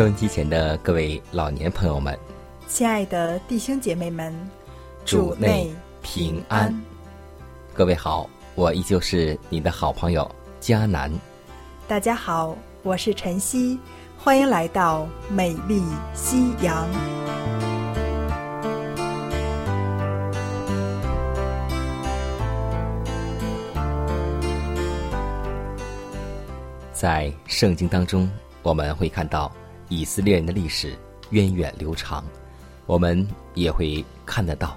收音机前的各位老年朋友们，亲爱的弟兄姐妹们，主内平安。各位好，我依旧是你的好朋友佳南。大家好，我是晨曦，欢迎来到美丽夕阳。在圣经当中，我们会看到。以色列人的历史源远流长，我们也会看得到，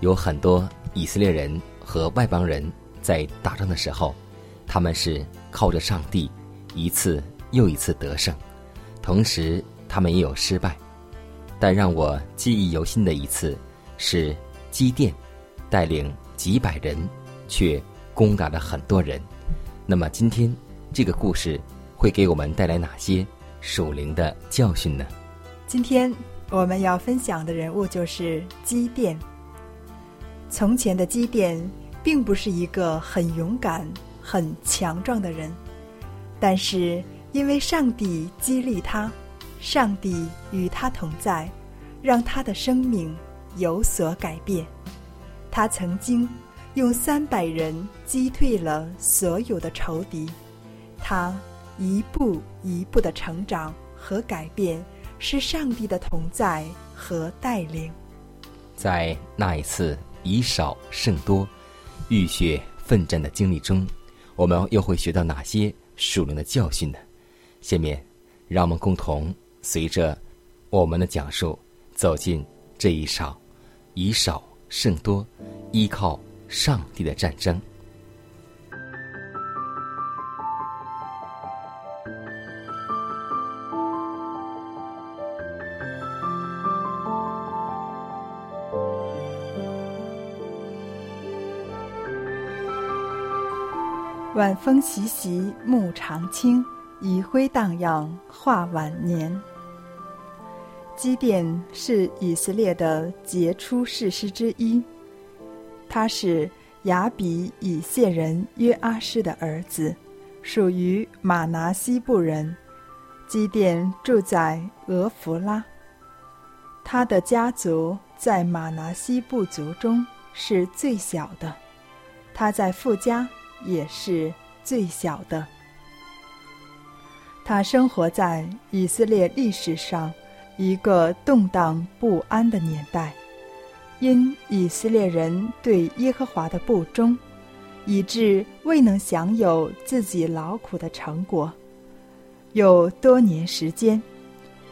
有很多以色列人和外邦人在打仗的时候，他们是靠着上帝一次又一次得胜，同时他们也有失败。但让我记忆犹新的一次是基甸带领几百人，却攻打了很多人。那么今天这个故事会给我们带来哪些？属灵的教训呢？今天我们要分享的人物就是基甸。从前的基甸并不是一个很勇敢、很强壮的人，但是因为上帝激励他，上帝与他同在，让他的生命有所改变。他曾经用三百人击退了所有的仇敌，他。一步一步的成长和改变，是上帝的同在和带领。在那一次以少胜多、浴血奋战的经历中，我们又会学到哪些属灵的教训呢？下面，让我们共同随着我们的讲述，走进这一场以少胜多、依靠上帝的战争。晚风习习，暮长青，余晖荡漾，画晚年。基甸是以色列的杰出士师之一，他是雅比以谢人约阿施的儿子，属于马拿西部人。基甸住在俄弗拉，他的家族在马拿西部族中是最小的，他在富家。也是最小的。他生活在以色列历史上一个动荡不安的年代，因以色列人对耶和华的不忠，以致未能享有自己劳苦的成果。有多年时间，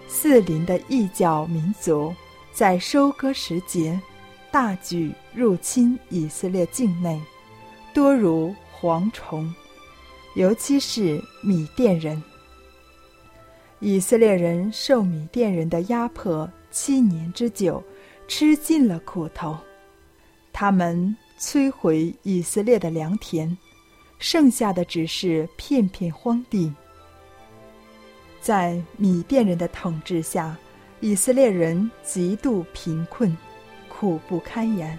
四邻的异教民族在收割时节大举入侵以色列境内，多如。蝗虫，尤其是米甸人。以色列人受米甸人的压迫七年之久，吃尽了苦头。他们摧毁以色列的良田，剩下的只是片片荒地。在米甸人的统治下，以色列人极度贫困，苦不堪言。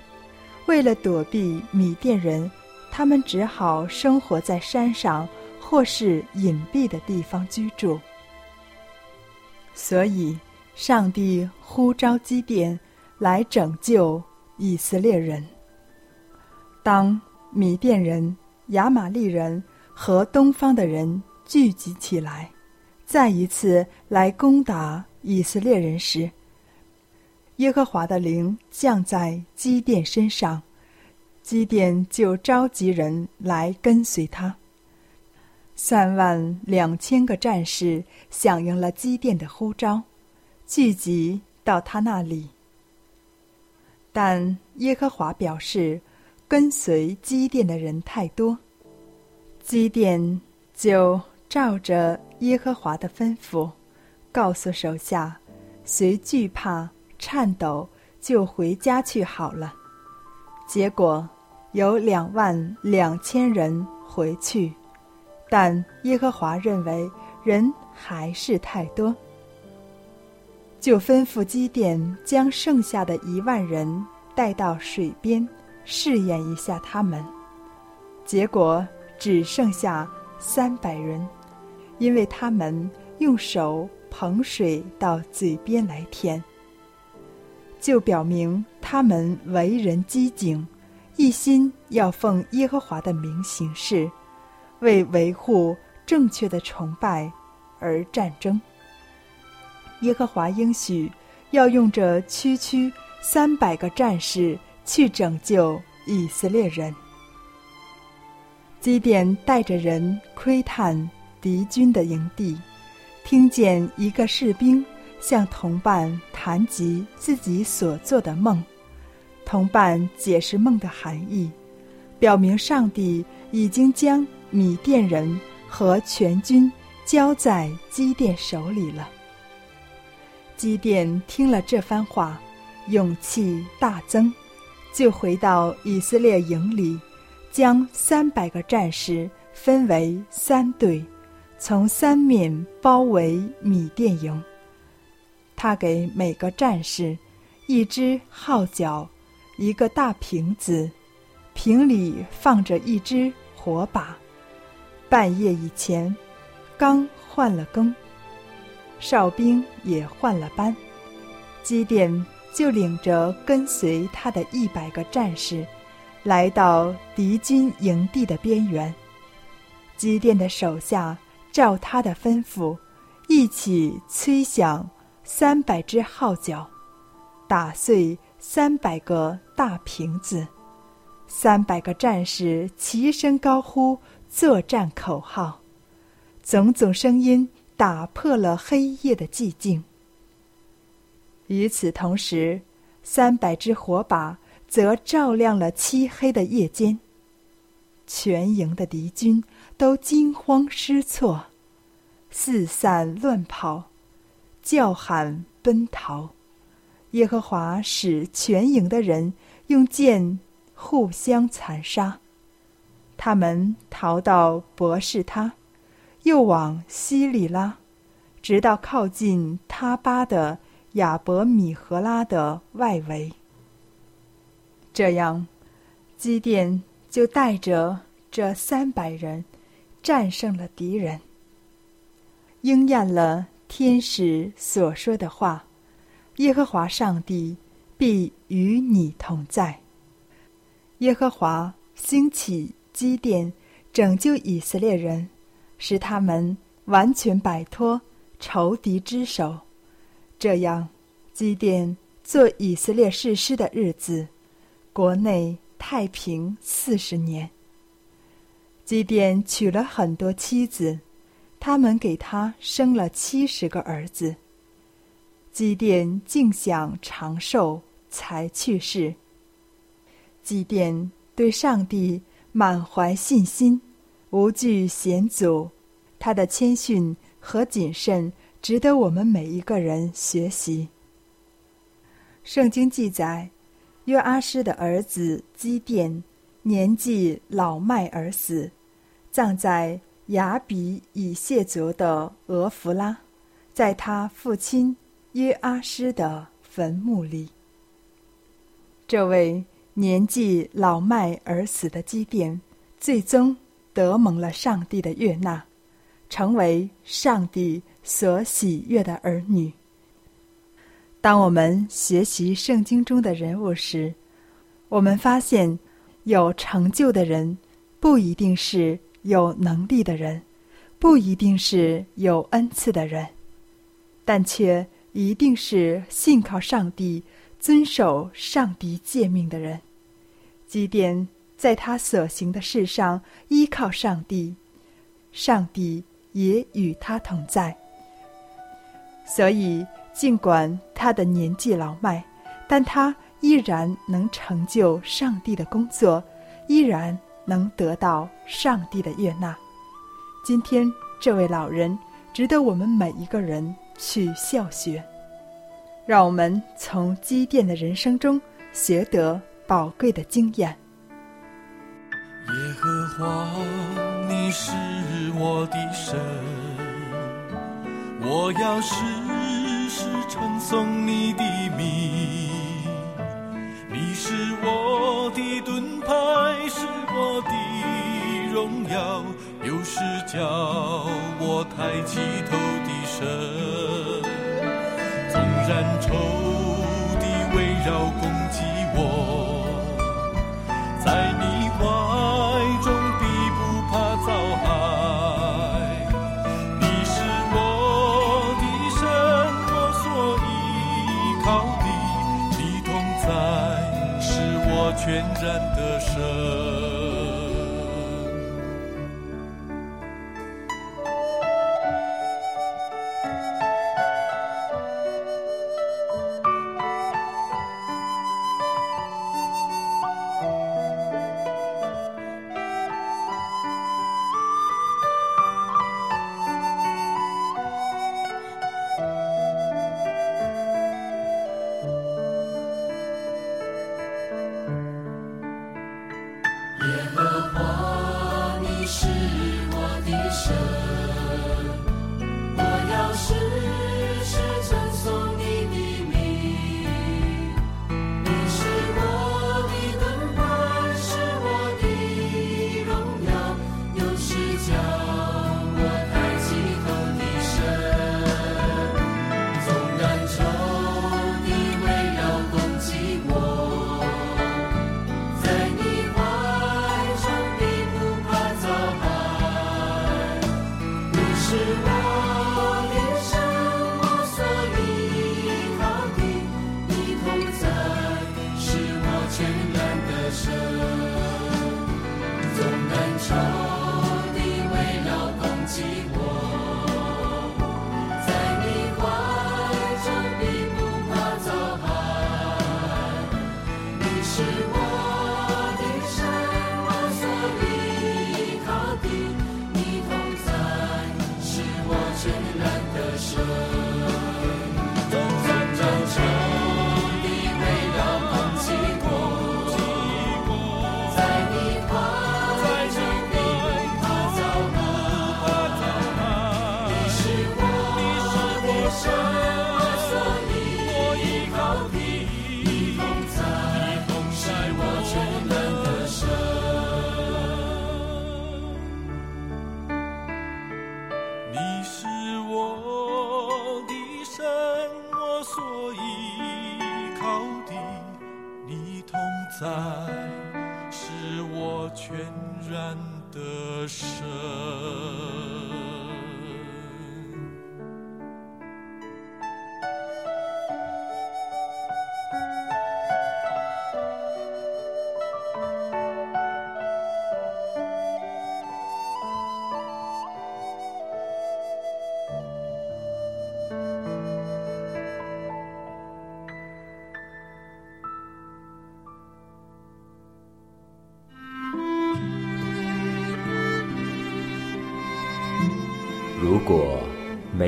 为了躲避米甸人。他们只好生活在山上或是隐蔽的地方居住。所以，上帝呼召基甸来拯救以色列人。当米甸人、亚玛利人和东方的人聚集起来，再一次来攻打以色列人时，耶和华的灵降在基甸身上，基甸就召集人来跟随他。三万两千个战士响应了基甸的呼召，聚集到他那里。但耶和华表示，跟随基甸的人太多，基甸就照着耶和华的吩咐，告诉手下，谁惧怕颤抖，就回家去好了。结果有两万两千人回去。但耶和华认为人还是太多，就吩咐基甸将剩下的一万人带到水边试验一下他们。结果只剩下三百人，因为他们用手捧水到嘴边来舔，就表明他们为人机警，一心要奉耶和华的名行事。为维护正确的崇拜而战争。耶和华应许要用这区区三百个战士去拯救以色列人。基甸带着人窥探敌军的营地，听见一个士兵向同伴谈及自己所做的梦，同伴解释梦的含义，表明上帝已经将。米甸人和全军交在基甸手里了。基甸听了这番话，勇气大增，就回到以色列营里，将三百个战士分为三队，从三面包围米甸营。他给每个战士一只号角，一个大瓶子，瓶里放着一只火把。半夜以前，刚换了更，哨兵也换了班，基甸就领着跟随他的一百个战士，来到敌军营地的边缘。基甸的手下照他的吩咐，一起吹响三百只号角，打碎三百个大瓶子，三百个战士齐声高呼。作战口号，种种声音打破了黑夜的寂静。与此同时，三百只火把则照亮了漆黑的夜间。全营的敌军都惊慌失措，四散乱跑，叫喊奔逃。耶和华使全营的人用剑互相残杀。他们逃到博士他，又往西里拉，直到靠近他巴的亚伯米荷拉的外围。这样，基甸就带着这三百人，战胜了敌人，应验了天使所说的话：“耶和华上帝必与你同在。”耶和华兴起。基甸拯救以色列人，使他们完全摆脱仇敌之手。这样，基甸做以色列士师的日子，国内太平四十年。基甸娶了很多妻子，他们给他生了七十个儿子。基甸竟享长寿，才去世。基甸对上帝。满怀信心，无惧险阻，他的谦逊和谨慎值得我们每一个人学习。圣经记载，约阿施的儿子基甸年纪老迈而死，葬在雅比以谢族的俄弗拉，在他父亲约阿施的坟墓里。这位。年纪老迈而死的基甸，最终得蒙了上帝的悦纳，成为上帝所喜悦的儿女。当我们学习圣经中的人物时，我们发现，有成就的人不一定是有能力的人，不一定是有恩赐的人，但却一定是信靠上帝、遵守上帝诫命的人。即便在他所行的事上依靠上帝，上帝也与他同在。所以，尽管他的年纪老迈，但他依然能成就上帝的工作，依然能得到上帝的悦纳。今天，这位老人值得我们每一个人去效学。让我们从积淀的人生中学得宝贵的经验。耶和华，你是我的神，我要时时称颂你的名。你是我的盾牌，是我的荣耀，又是叫我抬起头身纵然愁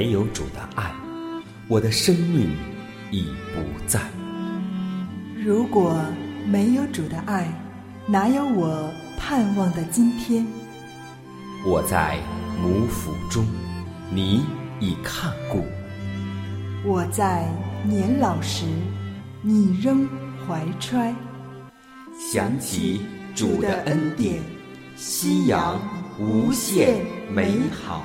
没有主的爱，我的生命已不在。如果没有主的爱，哪有我盼望的今天？我在母腹中，你已看顾；我在年老时，你仍怀揣。想起主的恩典，夕阳无限美好。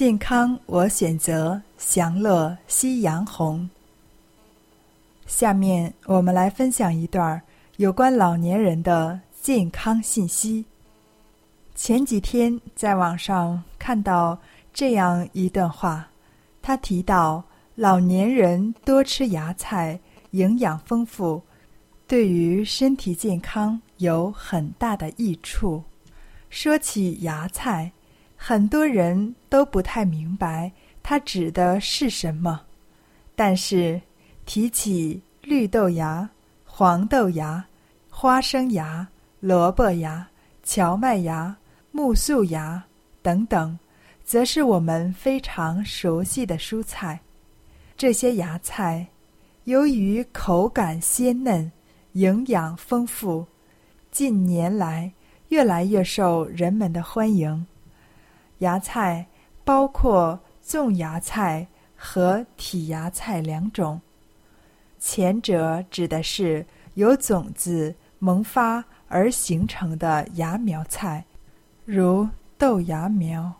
健康我选择，享乐夕阳红。下面我们来分享一段有关老年人的健康信息。前几天在网上看到这样一段话，他提到老年人多吃芽菜，营养丰富，对于身体健康有很大的益处。说起芽菜，很多人都不太明白它指的是什么，但是提起绿豆芽、黄豆芽、花生芽、萝卜芽、荞麦芽。木素芽等等，则是我们非常熟悉的蔬菜。这些芽菜由于口感鲜嫩、营养丰富，近年来越来越受人们的欢迎。芽菜包括纵芽菜和体芽菜两种，前者指的是由种子萌发而形成的芽苗菜。如豆芽苗，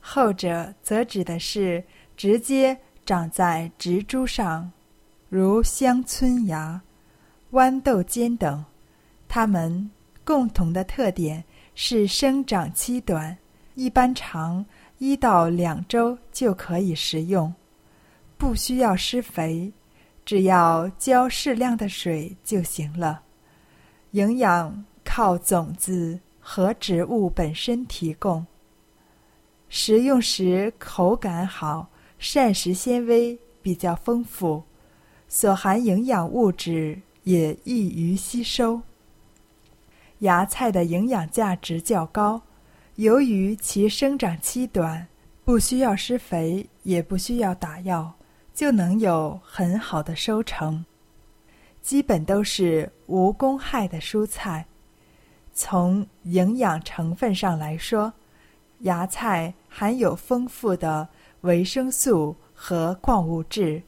后者则指的是直接长在植株上，如香椿芽、豌豆尖等。它们共同的特点是生长期短，一般长一到两周就可以食用，不需要施肥，只要浇适量的水就行了。营养靠种子。和植物本身提供。食用时口感好，膳食纤维比较丰富，所含营养物质也易于吸收。芽菜的营养价值较高，由于其生长期短，不需要施肥，也不需要打药，就能有很好的收成。基本都是无公害的蔬菜。从营养成分上来说，芽菜含有丰富的维生素和矿物质，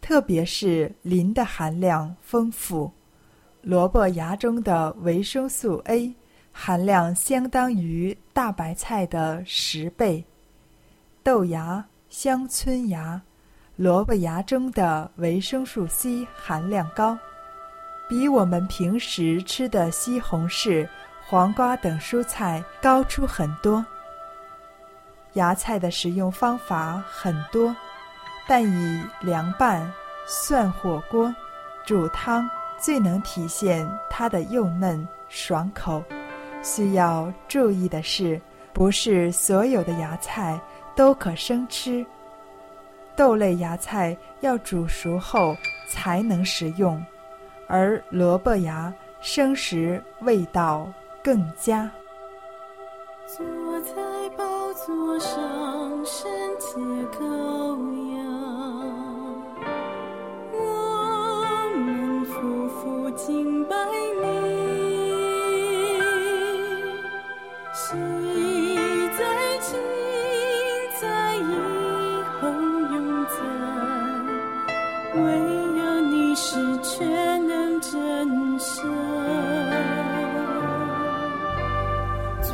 特别是磷的含量丰富。萝卜芽中的维生素 A 含量相当于大白菜的十倍。豆芽、香椿芽、萝卜芽中的维生素 C 含量高，比我们平时吃的西红柿。黄瓜等蔬菜高出很多。芽菜的食用方法很多，但以凉拌、涮火锅、煮汤最能体现它的幼嫩爽口。需要注意的是，不是所有的芽菜都可生吃。豆类芽菜要煮熟后才能食用，而萝卜芽生时味道。更加。坐在宝座上，圣洁羔羊，我们夫妇敬拜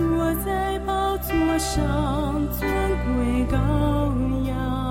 坐在宝座上，尊贵羔羊。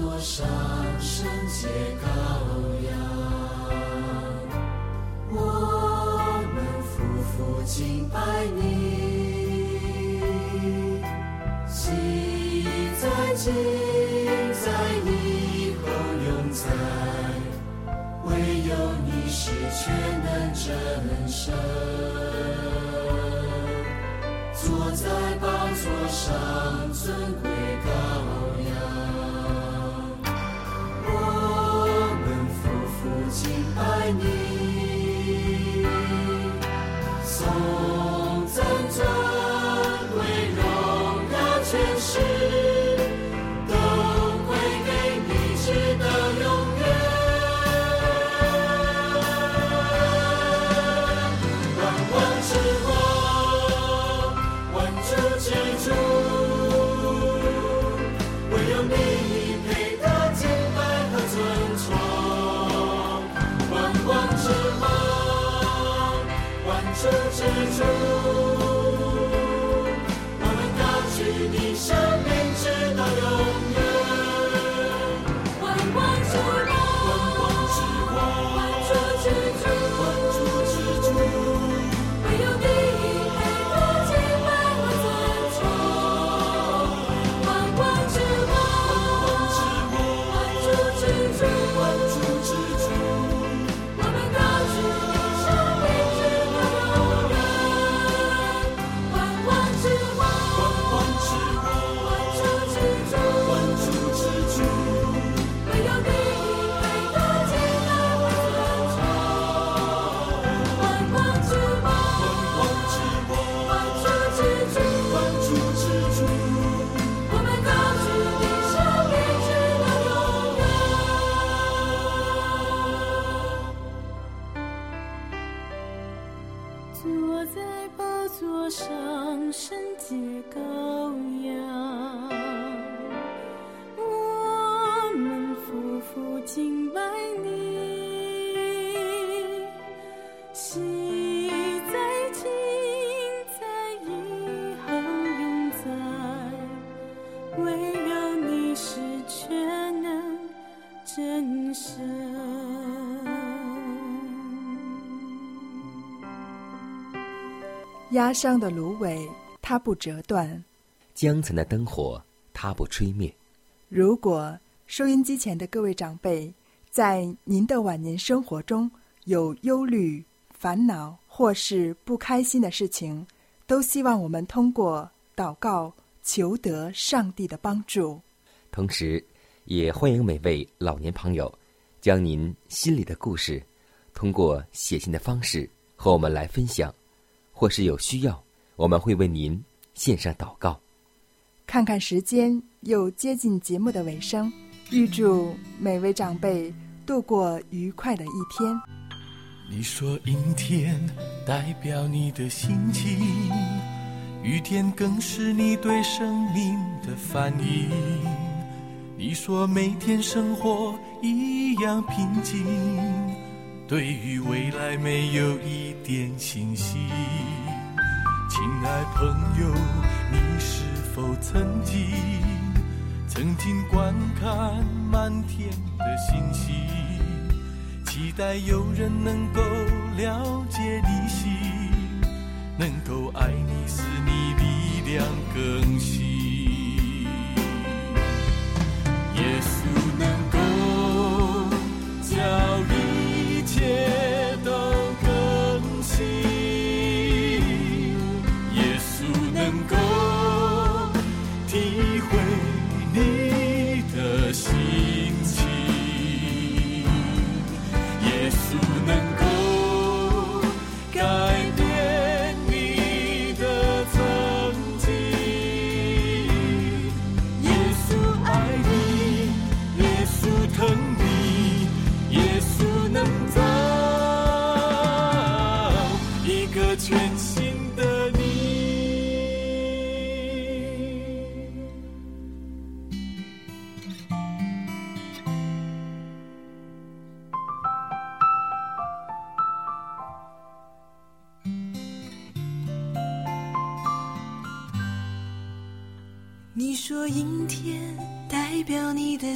座上圣洁羔羊，我们夫妇敬拜你。心在，今在，你后永在。唯有你是全能真神，坐在宝座上尊贵。主压伤的芦苇，它不折断；江层的灯火，它不吹灭。如果收音机前的各位长辈，在您的晚年生活中有忧虑、烦恼或是不开心的事情，都希望我们通过祷告求得上帝的帮助。同时，也欢迎每位老年朋友，将您心里的故事，通过写信的方式和我们来分享，或是有需要，我们会为您献上祷告。看看时间，又接近节目的尾声，预祝每位长辈度过愉快的一天。你说阴天代表你的心情，雨天更是你对生命的反应。你说每天生活一样平静，对于未来没有一点信心。亲爱朋友，你是否曾经曾经观看满天的星星？期待有人能够了解你心，能够爱你，使你力量更新。耶稣能够叫一切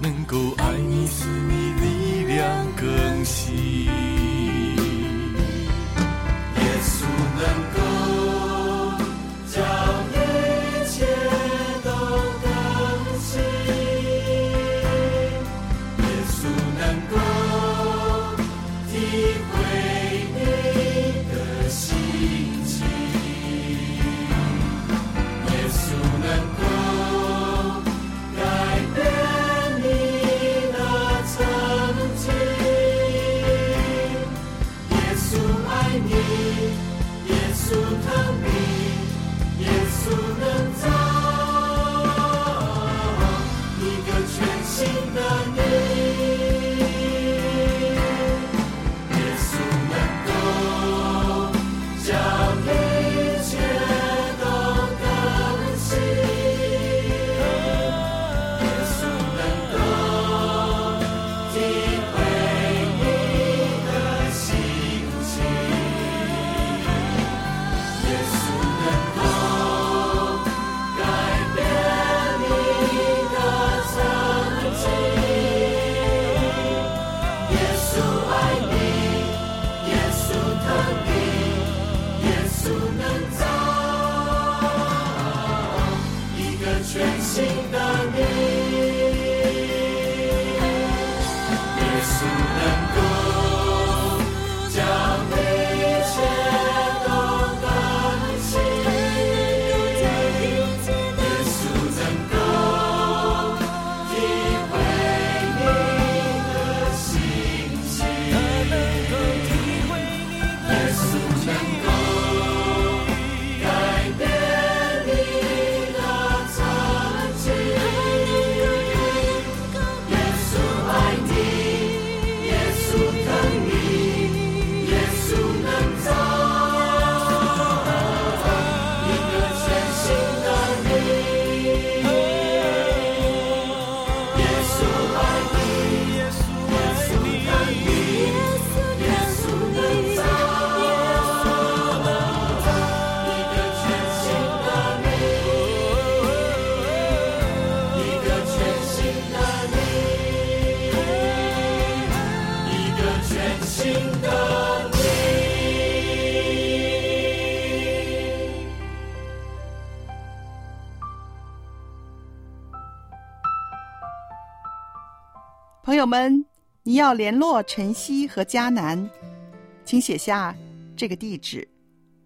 能够爱你使你力量更新。你耶稣他比友们，你要联络晨曦和迦南，请写下这个地址：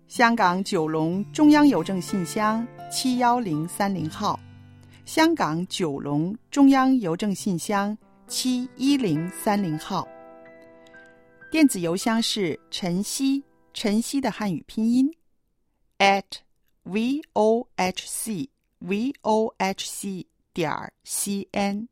香港九龙中央邮政信箱七幺零三零号。香港九龙中央邮政信箱七一零三零号。电子邮箱是晨曦，晨曦的汉语拼音，at v o h c v o h c 点 c n。